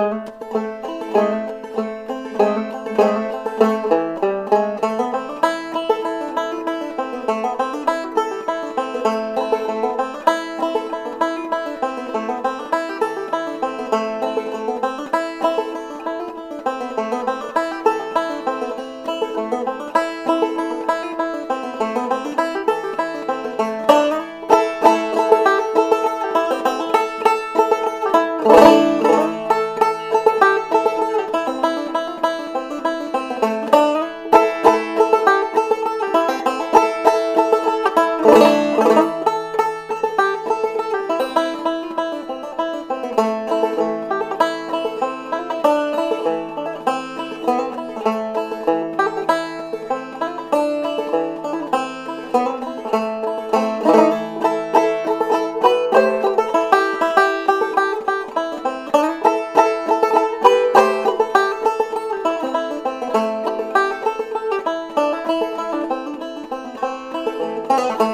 Thank you. Música